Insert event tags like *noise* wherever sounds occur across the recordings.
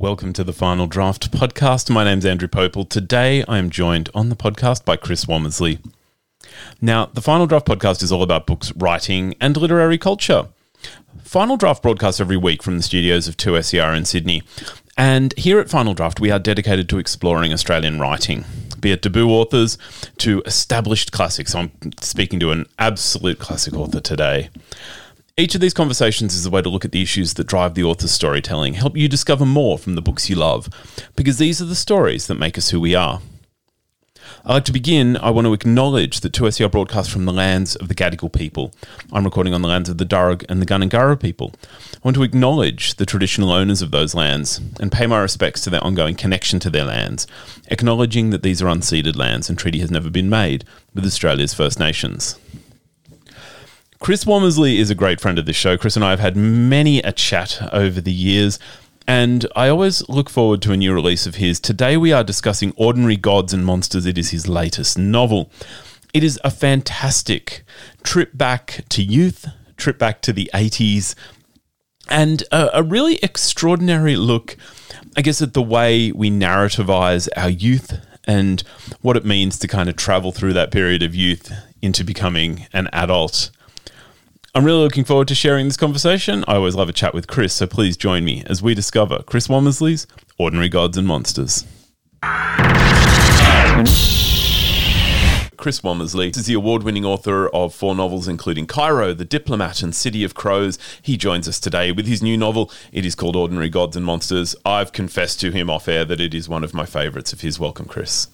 Welcome to the Final Draft podcast. My name's Andrew Pople. Today I am joined on the podcast by Chris Womersley. Now, the Final Draft podcast is all about books, writing, and literary culture. Final Draft broadcasts every week from the studios of 2SER in Sydney. And here at Final Draft, we are dedicated to exploring Australian writing, be it debut authors to established classics. I'm speaking to an absolute classic author today. Each of these conversations is a way to look at the issues that drive the author's storytelling, help you discover more from the books you love, because these are the stories that make us who we are. I'd like to begin. I want to acknowledge that 2SER broadcasts from the lands of the Gadigal people. I'm recording on the lands of the Darug and the Gundungurra people. I want to acknowledge the traditional owners of those lands and pay my respects to their ongoing connection to their lands, acknowledging that these are unceded lands and treaty has never been made with Australia's First Nations. Chris Womersley is a great friend of this show. Chris and I have had many a chat over the years, and I always look forward to a new release of his. Today we are discussing Ordinary Gods and Monsters. It is his latest novel. It is a fantastic trip back to youth, trip back to the 80s, and a, a really extraordinary look, I guess, at the way we narrativize our youth and what it means to kind of travel through that period of youth into becoming an adult. I'm really looking forward to sharing this conversation. I always love a chat with Chris, so please join me as we discover Chris Womersley's Ordinary Gods and Monsters. Chris Womersley is the award winning author of four novels, including Cairo, The Diplomat, and City of Crows. He joins us today with his new novel. It is called Ordinary Gods and Monsters. I've confessed to him off air that it is one of my favorites of his. Welcome, Chris.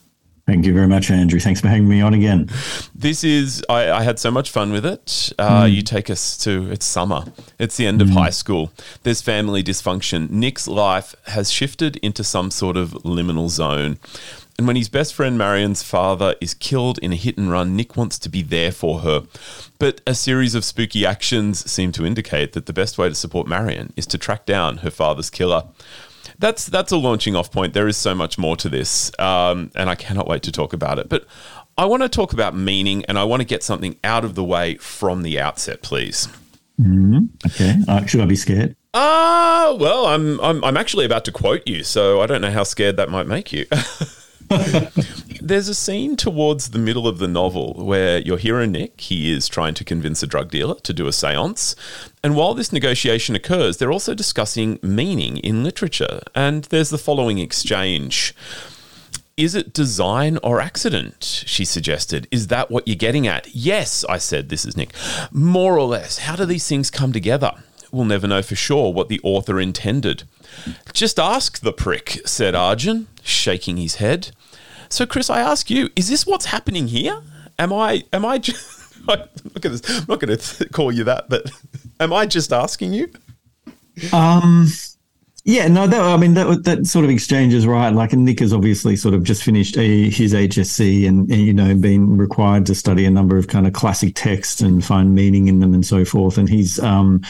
Thank you very much, Andrew. Thanks for having me on again. This is, I, I had so much fun with it. Uh, mm. You take us to, it's summer, it's the end of mm. high school. There's family dysfunction. Nick's life has shifted into some sort of liminal zone. And when his best friend Marion's father is killed in a hit and run, Nick wants to be there for her. But a series of spooky actions seem to indicate that the best way to support Marion is to track down her father's killer that's that's a launching off point. There is so much more to this, um, and I cannot wait to talk about it. But I want to talk about meaning, and I want to get something out of the way from the outset, please. Mm-hmm. Okay. Uh, should I be scared? Ah, uh, well, I'm, I'm I'm actually about to quote you, so I don't know how scared that might make you. *laughs* *laughs* There's a scene towards the middle of the novel where your hero Nick, he is trying to convince a drug dealer to do a séance. And while this negotiation occurs, they're also discussing meaning in literature. And there's the following exchange. Is it design or accident? She suggested. Is that what you're getting at? Yes, I said. This is Nick. More or less. How do these things come together? We'll never know for sure what the author intended. Just ask the prick, said Arjun, shaking his head. So, Chris, I ask you: Is this what's happening here? Am I? Am I? Just, *laughs* I'm not going to. To call you that, but *laughs* am I just asking you? Um. Yeah, no, that, I mean that that sort of exchange is right. Like, Nick has obviously sort of just finished a, his HSC and, and, you know been required to study a number of kind of classic texts and find meaning in them and so forth. And he's um,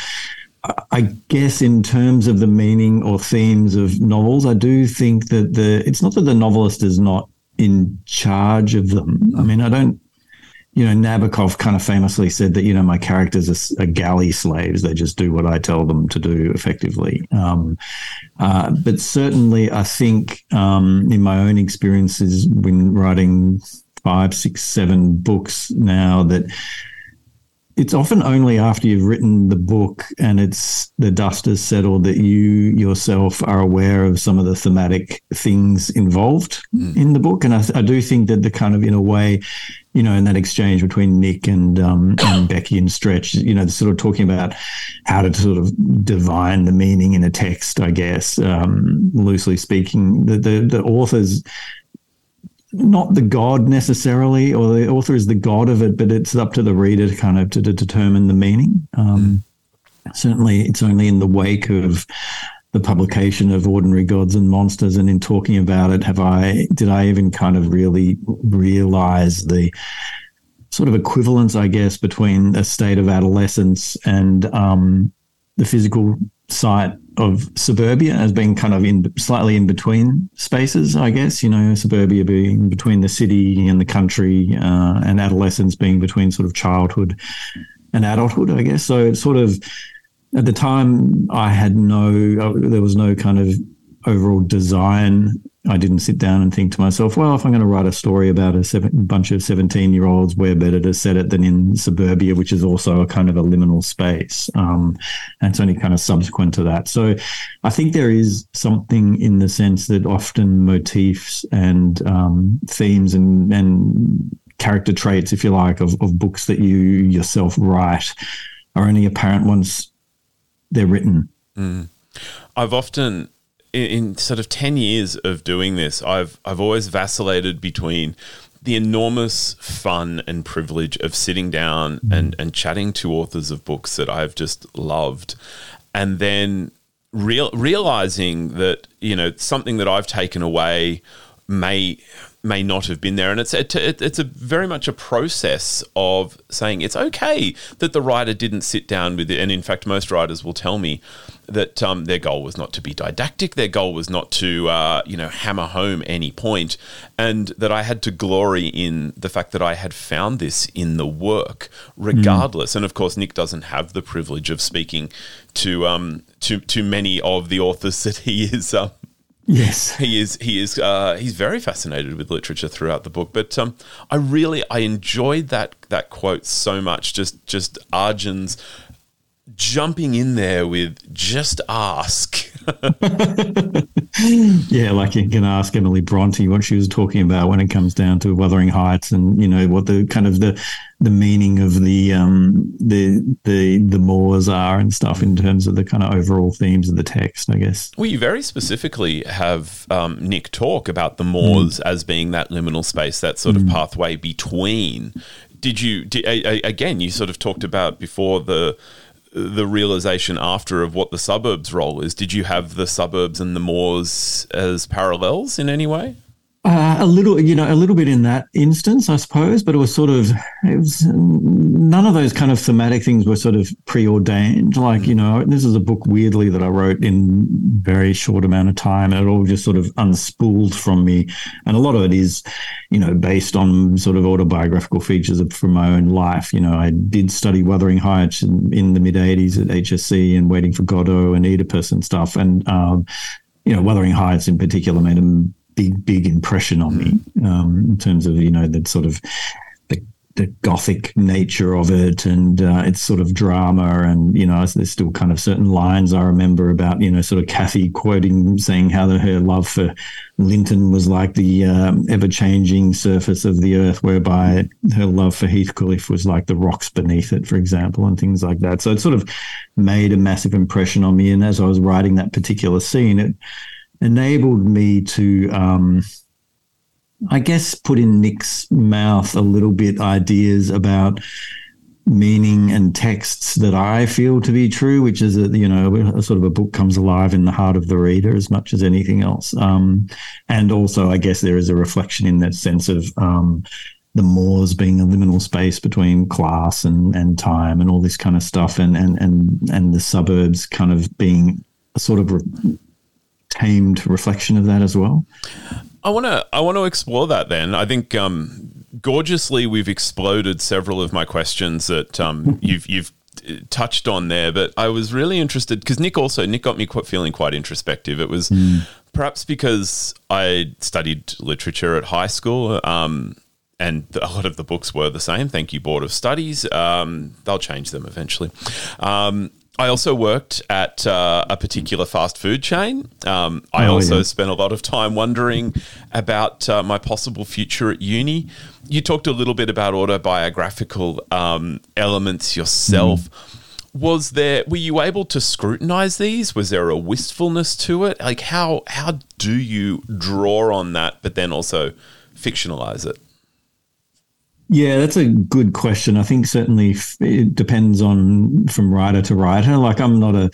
I guess in terms of the meaning or themes of novels, I do think that the it's not that the novelist is not in charge of them. I mean, I don't, you know, Nabokov kind of famously said that you know my characters are, are galley slaves; they just do what I tell them to do effectively. Um, uh, but certainly, I think um, in my own experiences when writing five, six, seven books now that it's often only after you've written the book and it's the dust has settled that you yourself are aware of some of the thematic things involved mm. in the book. And I, I, do think that the kind of, in a way, you know, in that exchange between Nick and, um, and *coughs* Becky and Stretch, you know, sort of talking about how to sort of divine the meaning in a text, I guess, um, loosely speaking, the, the, the authors not the god necessarily, or the author is the god of it, but it's up to the reader to kind of to, to determine the meaning. Um, mm. Certainly, it's only in the wake of the publication of Ordinary Gods and Monsters, and in talking about it, have I did I even kind of really realize the sort of equivalence, I guess, between a state of adolescence and um, the physical site of suburbia as being kind of in slightly in between spaces, I guess. You know, suburbia being between the city and the country, uh, and adolescence being between sort of childhood and adulthood, I guess. So it's sort of at the time I had no, uh, there was no kind of overall design, I didn't sit down and think to myself, well, if I'm going to write a story about a seven, bunch of 17 year olds, where better to set it than in suburbia, which is also a kind of a liminal space. Um, and it's only kind of subsequent to that. So I think there is something in the sense that often motifs and um, themes and, and character traits, if you like, of, of books that you yourself write are only apparent once they're written. Mm. I've often in, sort of 10 years of doing this, I've I've always vacillated between the enormous fun and privilege of sitting down mm-hmm. and, and chatting to authors of books that I've just loved, and then real, realizing that you know something that I've taken away may may not have been there. And it's a, it's a very much a process of saying it's okay that the writer didn't sit down with it. And in fact, most writers will tell me that um, their goal was not to be didactic. Their goal was not to uh, you know hammer home any point, and that I had to glory in the fact that I had found this in the work, regardless. Mm. And of course, Nick doesn't have the privilege of speaking to um, to to many of the authors that he is um, Yes, *laughs* he is. He is. Uh, he's very fascinated with literature throughout the book. But um, I really I enjoyed that that quote so much. Just just Arjun's jumping in there with just ask. *laughs* yeah, like you can ask Emily Bronte what she was talking about when it comes down to Wuthering Heights, and you know what the kind of the the meaning of the um the the the moors are and stuff in terms of the kind of overall themes of the text. I guess. Well, you very specifically have um, Nick talk about the moors mm. as being that liminal space, that sort mm. of pathway between. Did you did, again? You sort of talked about before the the realization after of what the suburbs role is. Did you have the suburbs and the moors as parallels in any way? Uh, a little, you know, a little bit in that instance, I suppose, but it was sort of, it was none of those kind of thematic things were sort of preordained. Like, you know, this is a book weirdly that I wrote in very short amount of time, and it all just sort of unspooled from me. And a lot of it is, you know, based on sort of autobiographical features of, from my own life. You know, I did study Wuthering Heights in, in the mid '80s at HSC and Waiting for Godot and Oedipus and stuff, and um, you know, Wuthering Heights in particular made a big, big impression on me um, in terms of you know the sort of the, the gothic nature of it and uh, its sort of drama and you know there's still kind of certain lines I remember about you know sort of Cathy quoting saying how the, her love for Linton was like the um, ever changing surface of the earth, whereby her love for Heathcliff was like the rocks beneath it, for example, and things like that. So it sort of made a massive impression on me. And as I was writing that particular scene, it enabled me to, um, I guess, put in Nick's mouth a little bit ideas about meaning and texts that I feel to be true, which is that you know a sort of a book comes alive in the heart of the reader as much as anything else. Um, and also, I guess there is a reflection in that sense of um, the moors being a liminal space between class and, and time and all this kind of stuff, and and and and the suburbs kind of being a sort of re- tamed reflection of that as well. I want to I want to explore that then. I think um, gorgeously we've exploded several of my questions that um, *laughs* you've you've touched on there, but I was really interested because Nick also Nick got me quite feeling quite introspective. It was mm. perhaps because I studied literature at high school. Um, and a lot of the books were the same. Thank you, Board of Studies. Um, they'll change them eventually. Um, I also worked at uh, a particular fast food chain. Um, I oh, also yeah. spent a lot of time wondering about uh, my possible future at uni. You talked a little bit about autobiographical um, elements yourself. Mm. Was there? Were you able to scrutinize these? Was there a wistfulness to it? Like how how do you draw on that, but then also fictionalize it? Yeah, that's a good question. I think certainly it depends on from writer to writer. Like I'm not a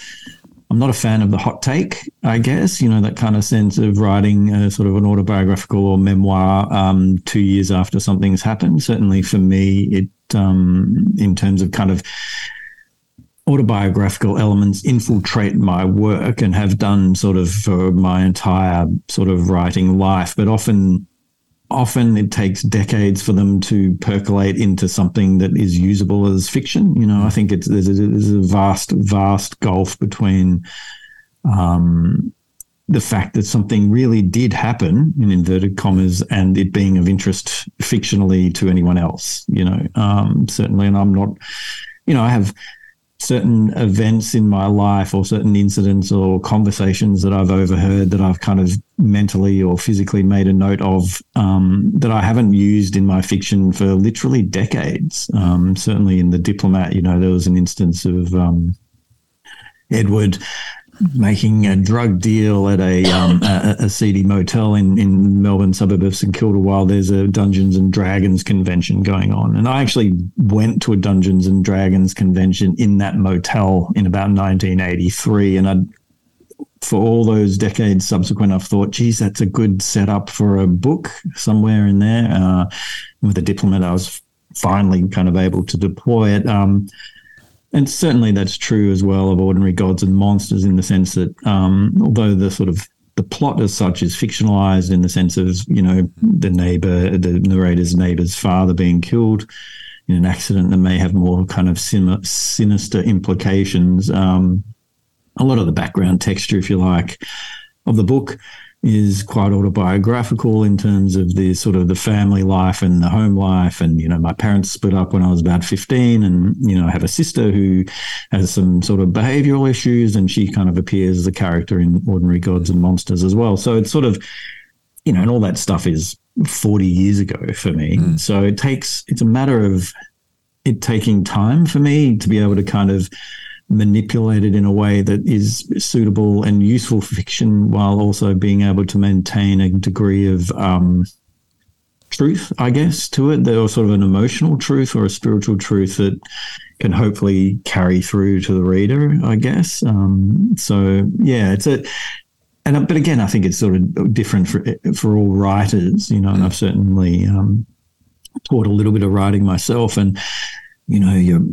I'm not a fan of the hot take, I guess, you know, that kind of sense of writing a sort of an autobiographical or memoir um, two years after something's happened. Certainly for me, it, um, in terms of kind of autobiographical elements infiltrate my work and have done sort of for my entire sort of writing life, but often often it takes decades for them to percolate into something that is usable as fiction. You know, I think it's there's a, there's a vast, vast gulf between um, the fact that something really did happen in inverted commas and it being of interest fictionally to anyone else, you know, um, certainly. And I'm not, you know, I have certain events in my life or certain incidents or conversations that I've overheard that I've kind of mentally or physically made a note of um, that I haven't used in my fiction for literally decades. Um, certainly in The Diplomat, you know, there was an instance of um, Edward making a drug deal at a, um, a, a, seedy motel in, in Melbourne suburb of St Kilda while there's a Dungeons and Dragons convention going on. And I actually went to a Dungeons and Dragons convention in that motel in about 1983. And I, for all those decades subsequent, I've thought, geez, that's a good setup for a book somewhere in there. Uh, with a diplomat, I was finally kind of able to deploy it. Um, and certainly that's true as well of ordinary gods and monsters in the sense that um, although the sort of the plot as such is fictionalized in the sense of you know the neighbor the narrator's neighbor's father being killed in an accident that may have more kind of sim- sinister implications um, a lot of the background texture if you like of the book is quite autobiographical in terms of the sort of the family life and the home life. And, you know, my parents split up when I was about 15 and, you know, I have a sister who has some sort of behavioral issues and she kind of appears as a character in Ordinary Gods and Monsters as well. So it's sort of, you know, and all that stuff is 40 years ago for me. Mm. So it takes, it's a matter of it taking time for me to be able to kind of, manipulated in a way that is suitable and useful for fiction while also being able to maintain a degree of um, truth, I guess, to it, or sort of an emotional truth or a spiritual truth that can hopefully carry through to the reader, I guess. Um, so yeah, it's a, and but again, I think it's sort of different for for all writers, you know. And I've certainly um, taught a little bit of writing myself, and you know,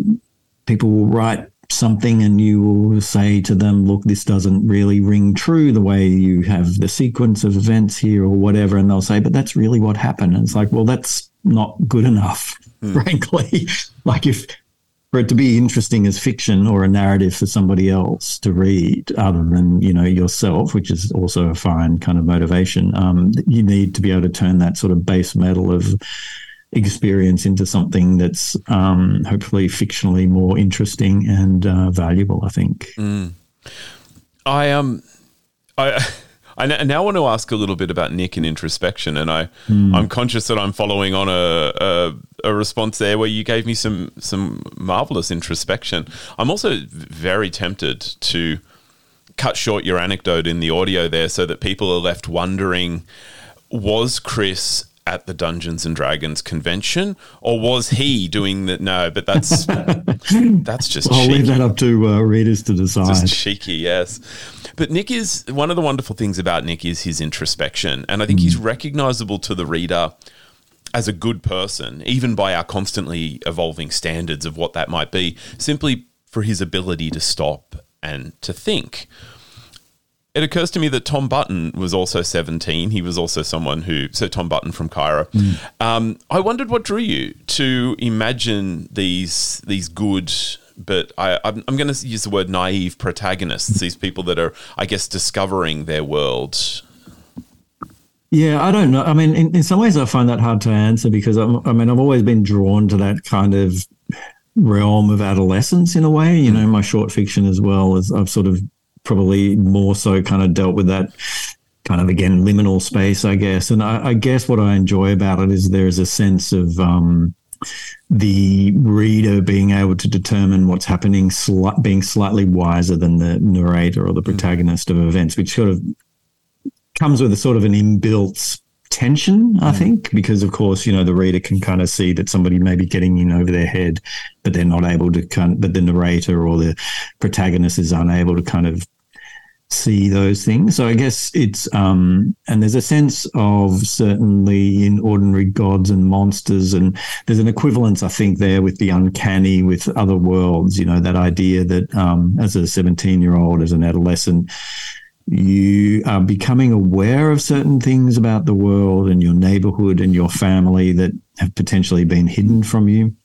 people will write something and you will say to them, look, this doesn't really ring true the way you have the sequence of events here or whatever. And they'll say, but that's really what happened. And it's like, well, that's not good enough, mm. *laughs* frankly. like if for it to be interesting as fiction or a narrative for somebody else to read other than, you know, yourself, which is also a fine kind of motivation, um, you need to be able to turn that sort of base metal of experience into something that's um, hopefully fictionally more interesting and uh, valuable. I think. Mm. I um, I. *laughs* I now want to ask a little bit about Nick and introspection, and I, mm. I'm conscious that I'm following on a, a, a response there where you gave me some some marvelous introspection. I'm also very tempted to cut short your anecdote in the audio there, so that people are left wondering: Was Chris at the Dungeons and Dragons convention, or was he doing that? No, but that's *laughs* that's just. I'll leave that up to uh, readers to decide. Just cheeky, yes. But Nick is one of the wonderful things about Nick is his introspection, and I think mm. he's recognizable to the reader as a good person, even by our constantly evolving standards of what that might be, simply for his ability to stop and to think it occurs to me that Tom Button was also 17. He was also someone who, so Tom Button from Cairo. Mm. Um, I wondered what drew you to imagine these these good, but I, I'm, I'm going to use the word naive protagonists, these people that are, I guess, discovering their world. Yeah, I don't know. I mean, in, in some ways, I find that hard to answer because I'm, I mean, I've always been drawn to that kind of realm of adolescence in a way. You know, my short fiction as well as I've sort of probably more so kind of dealt with that kind of again liminal space, I guess. And I, I guess what I enjoy about it is there is a sense of um, the reader being able to determine what's happening, sli- being slightly wiser than the narrator or the mm. protagonist of events, which sort of comes with a sort of an inbuilt tension, I think, because of course, you know, the reader can kind of see that somebody may be getting in over their head, but they're not able to kind of, but the narrator or the protagonist is unable to kind of see those things. So I guess it's um and there's a sense of certainly in ordinary gods and monsters and there's an equivalence I think there with the uncanny with other worlds, you know, that idea that um as a 17 year old, as an adolescent, you are becoming aware of certain things about the world and your neighborhood and your family that have potentially been hidden from you.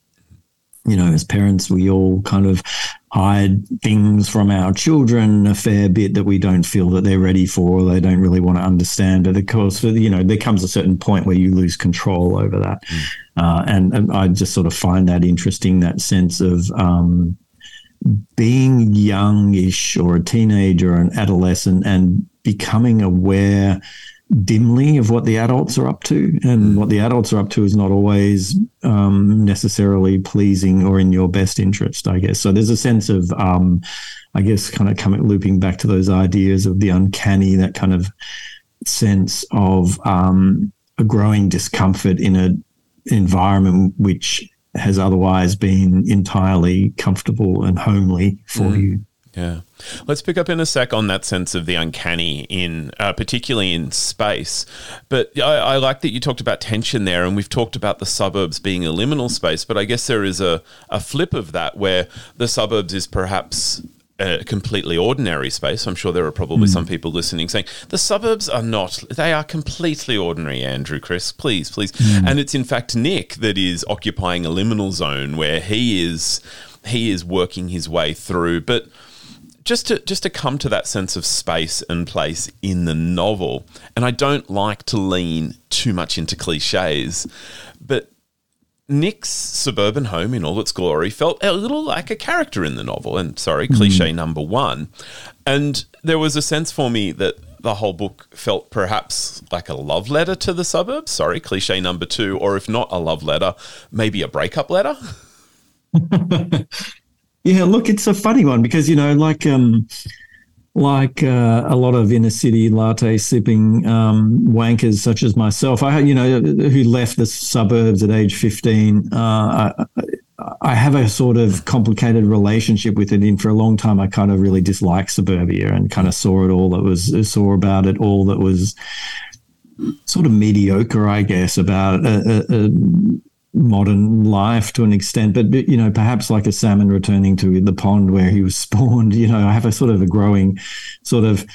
you know, as parents, we all kind of hide things from our children a fair bit that we don't feel that they're ready for or they don't really want to understand. But of course, you know, there comes a certain point where you lose control over that. Mm. Uh, and, and, I just sort of find that interesting, that sense of um, being youngish or a teenager or an adolescent and becoming aware dimly of what the adults are up to, and mm. what the adults are up to is not always um, necessarily pleasing or in your best interest, I guess. So there's a sense of, um, I guess, kind of coming looping back to those ideas of the uncanny, that kind of sense of um, a growing discomfort in an environment which has otherwise been entirely comfortable and homely for mm. you. Yeah. Let's pick up in a sec on that sense of the uncanny in, uh, particularly in space. But I, I, like that you talked about tension there, and we've talked about the suburbs being a liminal space. But I guess there is a, a flip of that where the suburbs is perhaps a completely ordinary space. I'm sure there are probably mm. some people listening saying the suburbs are not, they are completely ordinary, Andrew, Chris. Please, please. Mm. And it's in fact Nick that is occupying a liminal zone where he is he is working his way through. But just to just to come to that sense of space and place in the novel, and I don't like to lean too much into cliches, Nick's suburban home in all its glory felt a little like a character in the novel, and sorry, mm. cliche number one. And there was a sense for me that the whole book felt perhaps like a love letter to the suburbs. Sorry, cliche number two, or if not a love letter, maybe a breakup letter. *laughs* *laughs* Yeah, look, it's a funny one because you know, like um, like uh, a lot of inner city latte sipping um, wankers such as myself, I you know who left the suburbs at age fifteen. Uh, I, I have a sort of complicated relationship with it. And for a long time, I kind of really disliked suburbia and kind of saw it all that was saw about it all that was sort of mediocre, I guess, about a, a, a modern life to an extent, but you know, perhaps like a salmon returning to the pond where he was *laughs* spawned. You know, I have a sort of a growing sort of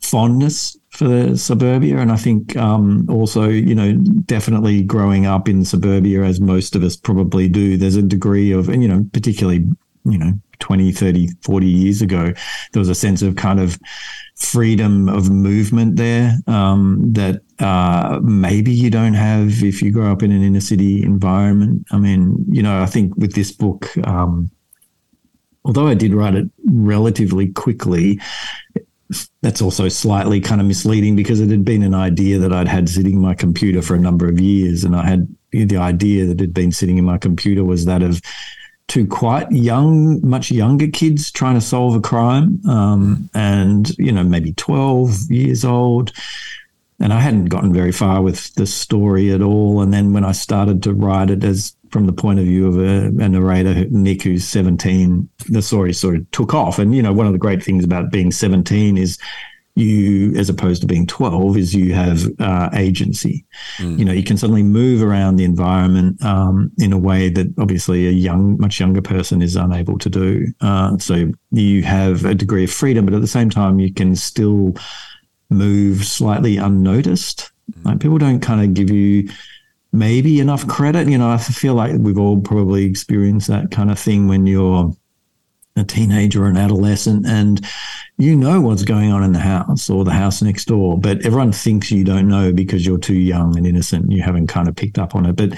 fondness for the suburbia, and I think um, also, you know, definitely growing up in suburbia, as most of us probably do, there's a degree of, and you know, particularly, you know, 20, 30, 40 years ago, there was a sense of kind of freedom of movement there um, that uh, maybe you don't have if you grow up in an inner city environment. I mean, you know, I think with this book, um, although I did write it relatively quickly, that's also slightly kind of misleading because it had been an idea that I'd had sitting in my computer for a number of years. And I had the idea that had been sitting in my computer was that of two quite young, much younger kids trying to solve a crime, um, and you know maybe twelve years old. And I hadn't gotten very far with the story at all. And then when I started to write it as from the point of view of a, a narrator, Nick, who's 17, the story sort of took off. And, you know, one of the great things about being 17 is you, as opposed to being 12, is you have uh, agency. Mm. You know, you can suddenly move around the environment um, in a way that obviously a young, much younger person is unable to do. Uh, so you have a degree of freedom, but at the same time, you can still move slightly unnoticed. Mm. Like people don't kind of give you maybe enough credit. You know, I feel like we've all probably experienced that kind of thing when you're a teenager or an adolescent and you know what's going on in the house or the house next door, but everyone thinks you don't know because you're too young and innocent and you haven't kind of picked up on it. But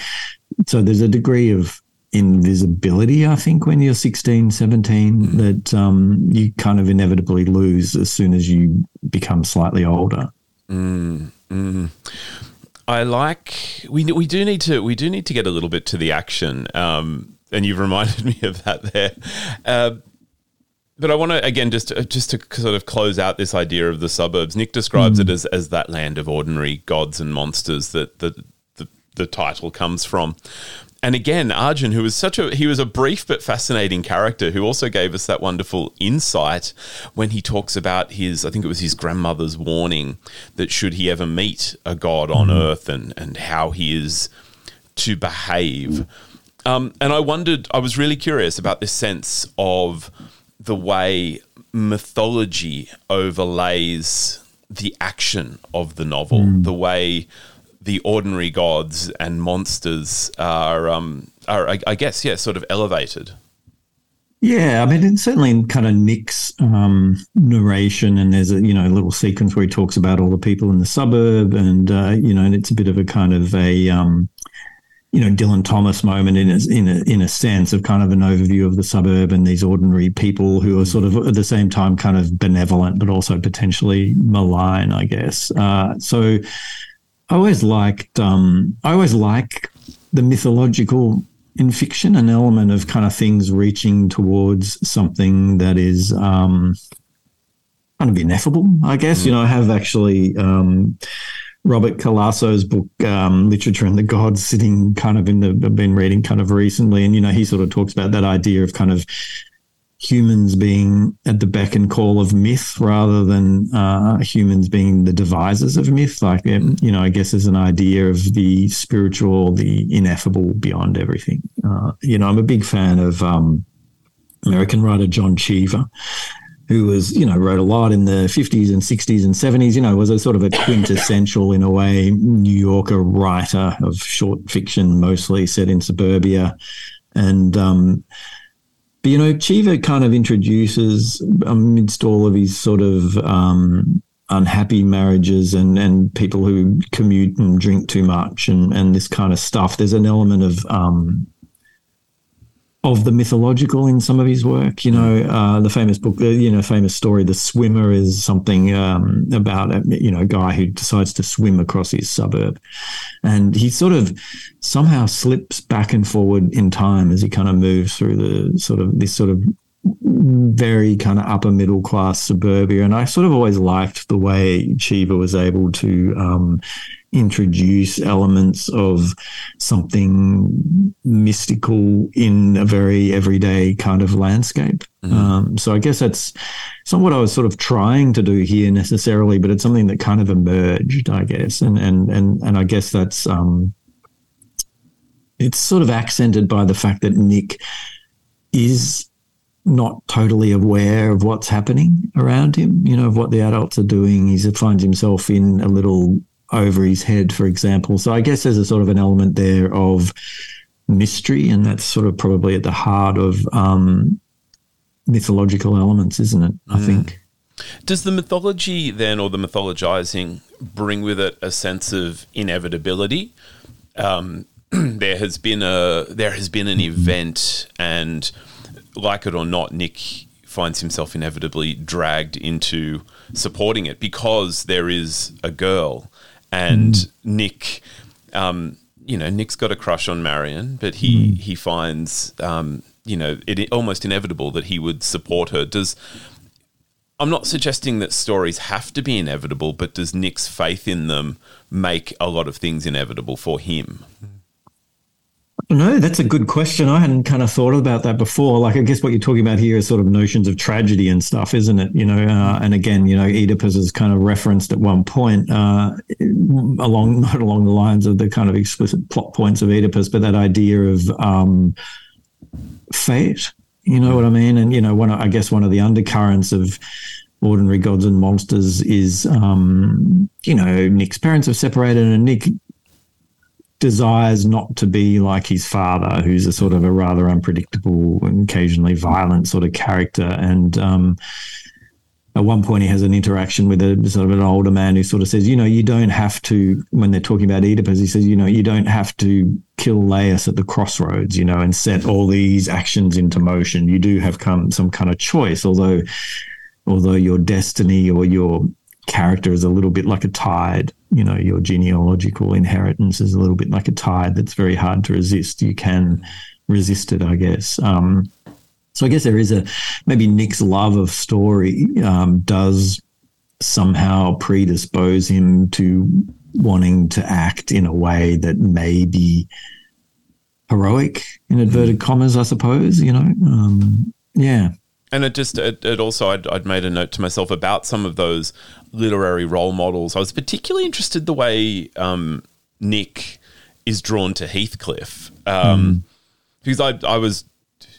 so there's a degree of invisibility, I think, when you're 16, 17, mm. that um, you kind of inevitably lose as soon as you become slightly older. Mm, mm. I like we we do need to we do need to get a little bit to the action. Um, and you've reminded *laughs* me of that there. Uh, but I want to again just to, just to sort of close out this idea of the suburbs. Nick describes mm. it as as that land of ordinary gods and monsters that the, the the title comes from. And again, Arjun, who was such a he was a brief but fascinating character, who also gave us that wonderful insight when he talks about his I think it was his grandmother's warning that should he ever meet a god on mm. earth and and how he is to behave. Um, and I wondered, I was really curious about this sense of the way mythology overlays the action of the novel, mm. the way the ordinary gods and monsters are, um, are I, I guess, yeah, sort of elevated. Yeah, I mean, it's certainly in kind of Nick's um, narration, and there's a you know little sequence where he talks about all the people in the suburb, and uh, you know, and it's a bit of a kind of a um, you know Dylan Thomas moment in a, in a in a sense of kind of an overview of the suburb and these ordinary people who are sort of at the same time kind of benevolent, but also potentially malign, I guess. Uh, so I always liked um, I always like the mythological in fiction an element of kind of things reaching towards something that is um, kind of ineffable, I guess. Mm. You know, I have actually um, Robert Calasso's book, um, Literature and the Gods, sitting kind of in the, I've been reading kind of recently. And, you know, he sort of talks about that idea of kind of humans being at the beck and call of myth rather than uh, humans being the devisers of myth. Like, um, you know, I guess there's an idea of the spiritual, the ineffable beyond everything. Uh, you know, I'm a big fan of um, American writer John Cheever. Who was, you know, wrote a lot in the 50s and 60s and 70s, you know, was a sort of a quintessential, in a way, New Yorker writer of short fiction, mostly set in suburbia. And, um, but, you know, Cheever kind of introduces, amidst all of his sort of um, unhappy marriages and, and people who commute and drink too much and, and this kind of stuff, there's an element of um, of the mythological in some of his work. You know, uh, the famous book, you know, famous story, The Swimmer, is something um, about a you know a guy who decides to swim across his suburb, and he sort of somehow slips back and forward in time as he kind of moves through the sort of this sort of very kind of upper middle class suburbia. And I sort of always liked the way Cheever was able to um, introduce elements of something mystical in a very everyday kind of landscape. Mm-hmm. Um, so I guess that's not what I was sort of trying to do here necessarily, but it's something that kind of emerged, I guess, and and and and I guess that's um, it's sort of accented by the fact that Nick is not totally aware of what's happening around him, you know, of what the adults are doing. He finds himself in a little over his head, for example. So I guess there's a sort of an element there of mystery, and that's sort of probably at the heart of um, mythological elements, isn't it? I mm. think. Does the mythology then, or the mythologizing, bring with it a sense of inevitability? Um, *clears throat* there has been a there has been an event, and like it or not, Nick finds himself inevitably dragged into supporting it because there is a girl and mm. Nick, um, you know, Nick's got a crush on Marion, but he mm. he finds, um, you know, it almost inevitable that he would support her. Does I'm not suggesting that stories have to be inevitable, but does Nick's faith in them make a lot of things inevitable for him? No, that's a good question. I hadn't kind of thought about that before. Like, I guess what you're talking about here is sort of notions of tragedy and stuff, isn't it? You know, uh, and again, you know, Oedipus is kind of referenced at one point uh, along *laughs* not along the lines of the kind of explicit plot points of Oedipus, but that idea of um, fate. You know what I mean? And you know, one I guess one of the undercurrents of ordinary gods and monsters is um, you know nick's parents have separated and nick desires not to be like his father, who's a sort of a rather unpredictable and occasionally violent sort of character. And um, at one point, he has an interaction with a sort of an older man who sort of says, you know, you don't have to, when they're talking about Oedipus, he says, you know, you don't have to kill Laius at the crossroads, you know, and set all these actions into motion. You do have come, some kind of choice, although although your destiny or your character is a little bit like a tide. You know, your genealogical inheritance is a little bit like a tide that's very hard to resist. You can resist it, I guess. Um, so I guess there is a maybe Nick's love of story um, does somehow predispose him to wanting to act in a way that may be heroic in inverted commas, I suppose. You know, um, yeah and it just it, it also I'd, I'd, made a note to myself about some of those literary role models i was particularly interested the way um, nick is drawn to heathcliff um, mm. because I, I was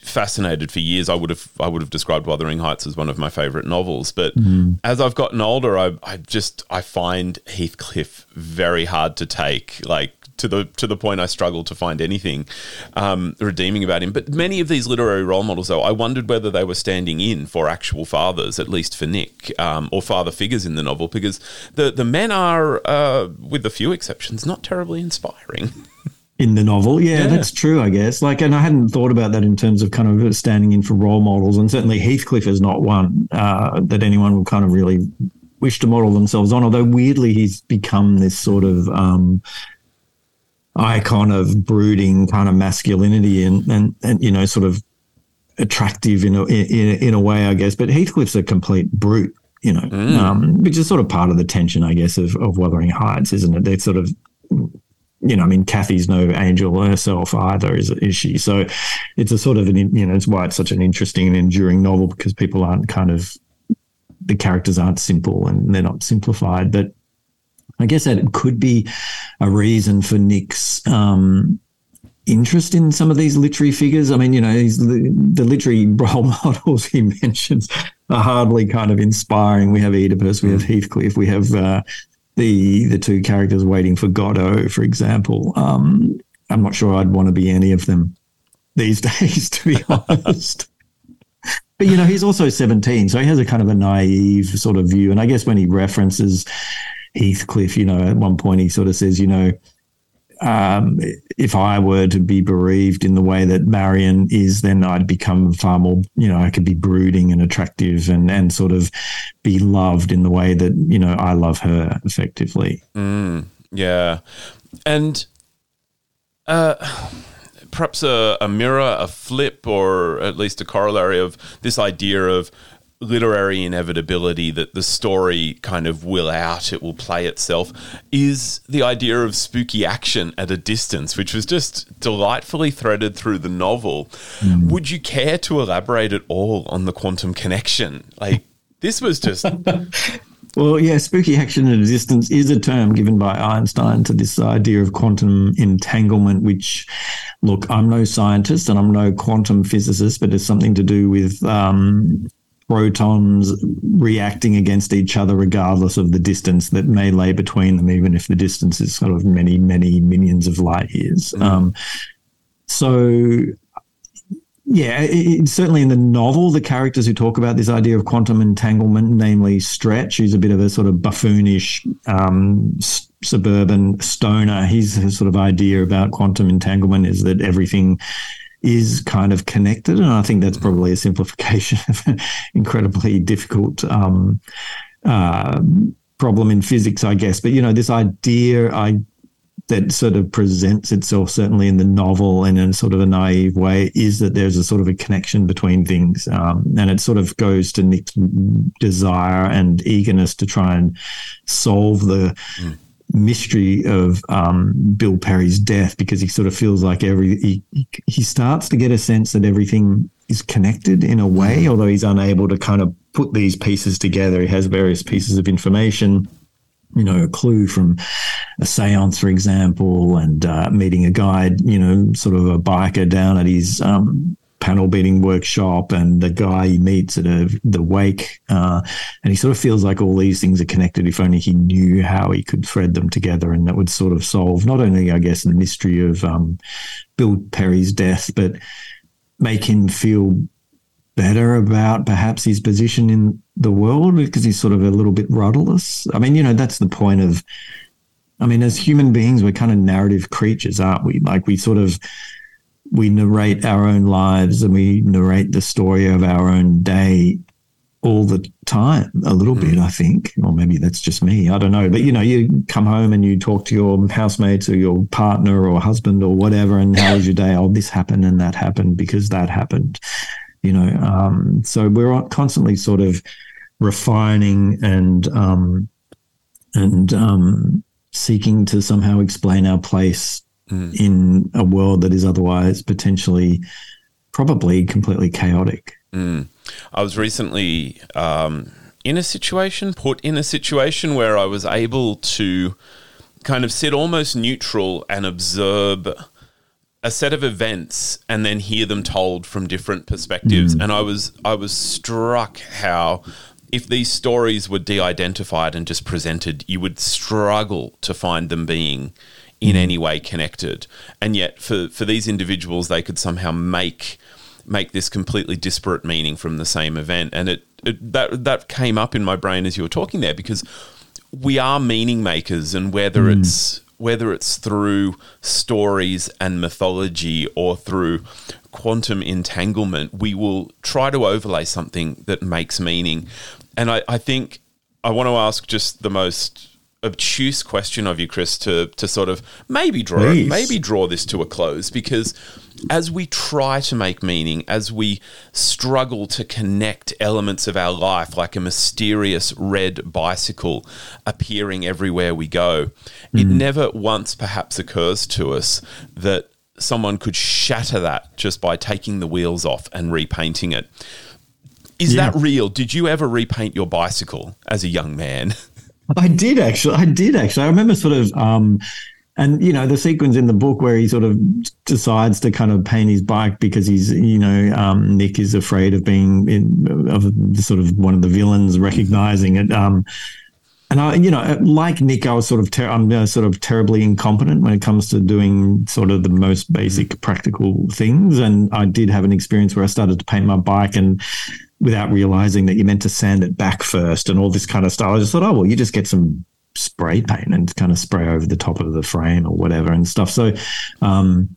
fascinated for years. I would have I would have described Wuthering Heights as one of my favorite novels, but Mm-hmm. as I've gotten older, I, I just I find Heathcliff very hard to take. Like to the to the point I struggled to find anything um, redeeming about him. But many of these literary role models, though, I wondered whether they were standing in for actual fathers, at least for Nick, um, or father figures in the novel, because the the men are, uh, with a few exceptions, not terribly inspiring. in the novel. Yeah, Yeah. that's true, I guess. Like, and I hadn't thought about that in terms of kind of standing in for role models. And certainly Heathcliff is not one uh, that anyone will kind of really wish to model themselves on. Although weirdly, he's become this sort of um, icon of brooding kind of masculinity and and, and you know, sort of attractive in a, in, in a way, I guess. But Heathcliff's a complete brute. You know, um, which is sort of part of the tension, I guess, of, of Wuthering Heights, isn't it? They're sort of you know, I mean, Cathy's no angel herself either, is is she? So it's a sort of an, you know, it's why it's such an interesting and enduring novel because people aren't kind of the characters aren't simple and they're not simplified. But I guess that could be a reason for Nick's um, interest in some of these literary figures. I mean, you know, he's, the, the literary *laughs* role models he mentions are hardly kind of inspiring. We have Oedipus, we have Heathcliff, we have uh, the the two characters waiting for Godot, for example. Um, I'm not sure I'd want to be any of them these *laughs* days, to be honest. But you know, he's also 17, so he has a kind of a naive sort of view. And I guess when he references Heathcliff, you know, at one point he sort of says, you know, um, if I were to be bereaved in the way that Marion is, then I'd become far more, you know, I could be brooding and attractive and, and sort of be loved in the way that, you know, I love her effectively. Yeah, and uh, perhaps a, a mirror, a flip, or at least a corollary of this idea of literary inevitability that the story kind of will out, it will play itself, is the idea of spooky action at a distance, which was just delightfully threaded through the novel. Would you care to elaborate at all on the quantum connection? Like, this was just *laughs* Well, yeah, spooky action at a distance is a term given by Einstein to this idea of quantum entanglement, which, look, I'm no scientist and I'm no quantum physicist, but it's something to do with um, protons reacting against each other regardless of the distance that may lay between them, even if the distance is sort of many, many millions of light years. Um, so yeah, it, it- certainly in the novel, the characters who talk about this idea of quantum entanglement, namely Stretch, who's a bit of a sort of buffoonish um, s- suburban stoner, his, his sort of idea about quantum entanglement is that everything is kind of connected. And I think that's probably a simplification of an incredibly difficult um, uh, problem in physics, I guess. But, you know, this idea, I that sort of presents itself certainly in the novel and in sort of a naive way is that there's a sort of a connection between things um, and it sort of goes to nick's desire and eagerness to try and solve the mystery of um, bill perry's death because he sort of feels like every he, he- starts to get a sense that everything is connected in a way although he's unable to kind of put these pieces together. He has various pieces of information you know, a clue from a seance, for example, and uh, meeting a guide, you know, sort of a biker down at his um, panel beating workshop and the guy he meets at a, the wake. Uh, and he sort of feels like all these things are connected if only he knew how he could thread them together. And that would sort of solve not only, I guess, the mystery of um, Bill Perry's death, but make him feel better about perhaps his position in the world because he's sort of a little bit rudderless. I mean, you know, that's the point of, I mean, as human beings, we're kind of narrative creatures, aren't we? Like we sort of, we narrate our own lives and we narrate the story of our own day all the time, a little bit, I think. Or maybe that's just me. I don't know. But, you know, you come home and you talk to your housemates or your partner or husband or whatever, and how was your day? Oh, this happened and that happened because that happened you know um, so we're constantly sort of refining and um, and um, seeking to somehow explain our place Mm. in a world that is otherwise potentially probably completely chaotic. Mm. I was recently um, in a situation, put in a situation where I was able to kind of sit almost neutral and observe a set of events and then hear them told from different perspectives. Mm. And I was I was struck how if these stories were de-identified and just presented, you would struggle to find them being in mm-hmm. any way connected. And yet for, for these individuals they could somehow make make this completely disparate meaning from the same event. And it, it that that came up in my brain as you were talking there because we are meaning makers and whether mm. it's whether it's through stories and mythology or through quantum entanglement, we will try to overlay something that makes meaning. And I, I think I want to ask just the most obtuse question of you, Chris, to to sort of maybe draw Please. maybe draw this to a close because as we try to make meaning, as we struggle to connect elements of our life, like a mysterious red bicycle appearing everywhere we go, it mm-hmm. never once perhaps occurs to us that someone could shatter that just by taking the wheels off and repainting it. Is Yeah. that real? Did you ever repaint your bicycle as a young man? *laughs* I did actually. I did actually. I remember sort of, um, and you know, the sequence in the book where he sort of decides to kind of paint his bike because he's, you know, um, Nick is afraid of being in, of sort of one of the villains recognizing it. Um, and I, you know, like Nick, I was sort of, ter- I'm uh, sort of terribly incompetent when it comes to doing sort of the most basic practical things. And I did have an experience where I started to paint my bike and without realizing that you meant to sand it back first and all this kind of stuff. I just thought, oh, well, you just get some spray paint and kind of spray over the top of the frame or whatever and stuff. So, um,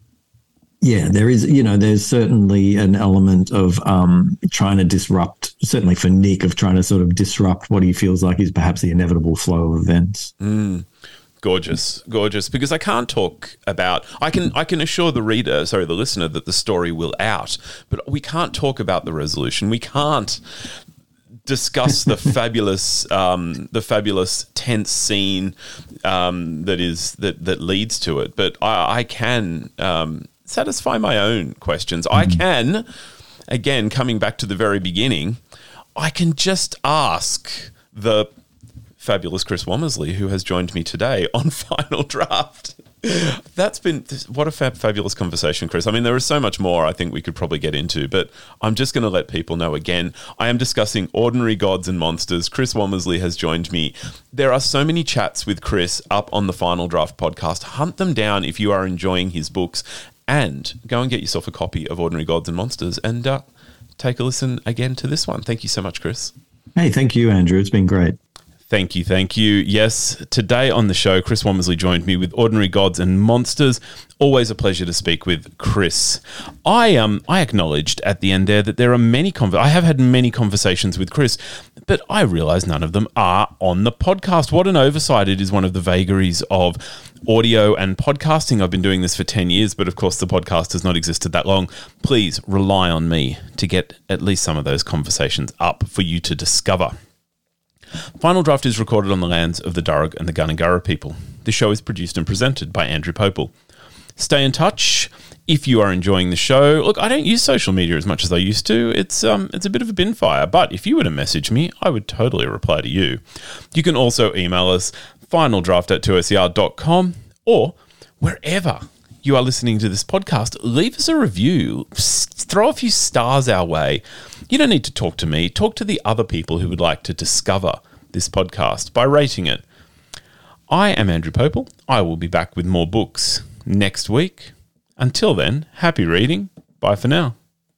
yeah, there is, you know, there's certainly an element of um, trying to disrupt, certainly for Nick, of trying to sort of disrupt what he feels like is perhaps the inevitable flow of events. Gorgeous gorgeous because i can't talk about i can i can assure the reader sorry the listener that the story will out but we can't talk about the resolution. We can't discuss the *laughs* fabulous um, the fabulous tense scene um, that is that that leads to it. But i, I can um, satisfy my own questions. I can again coming back to the very beginning i can just ask the fabulous Chris Womersley, who has joined me today *laughs* on Final Draft. That's been what a fab, fabulous conversation, Chris. I mean, there is so much more I think we could probably get into, but I'm just going to let people know again. I am discussing ordinary gods and monsters. Chris Womersley has joined me. There are so many chats with Chris up on the Final Draft podcast. Hunt them down if you are enjoying his books, and go and get yourself a copy of Ordinary Gods and Monsters and uh, take a listen again to this one. Thank you so much, Chris. Hey, thank you, Andrew. It's been great. Thank you, thank you. Yes, today on the show, Chris Womersley joined me with Ordinary Gods and Monsters. Always a pleasure to speak with Chris. I um I acknowledged at the end there that there are many conver- I have had many conversations with Chris, but I realize none of them are on the podcast. What an oversight! It is one of the vagaries of audio and podcasting. I've been doing this for 10 years, but of course the podcast has not existed that long. Please rely on me to get at least some of those conversations up for you to discover. Final Draft is recorded on the lands of the Darug and the Gundungurra people. The show is produced and presented by Andrew Pople. Stay in touch if you are enjoying the show. Look, I don't use social media as much as I used to. It's um it's a bit of a bin fire, but if you were to message me, I would totally reply to you. You can also email us finaldraft at 2ser.com or wherever you are listening to this podcast, leave us a review. Throw a few stars our way. You don't need to talk to me. Talk to the other people who would like to discover this podcast by rating it. I am Andrew Pople. I will be back with more books next week. Until then, happy reading. Bye for now.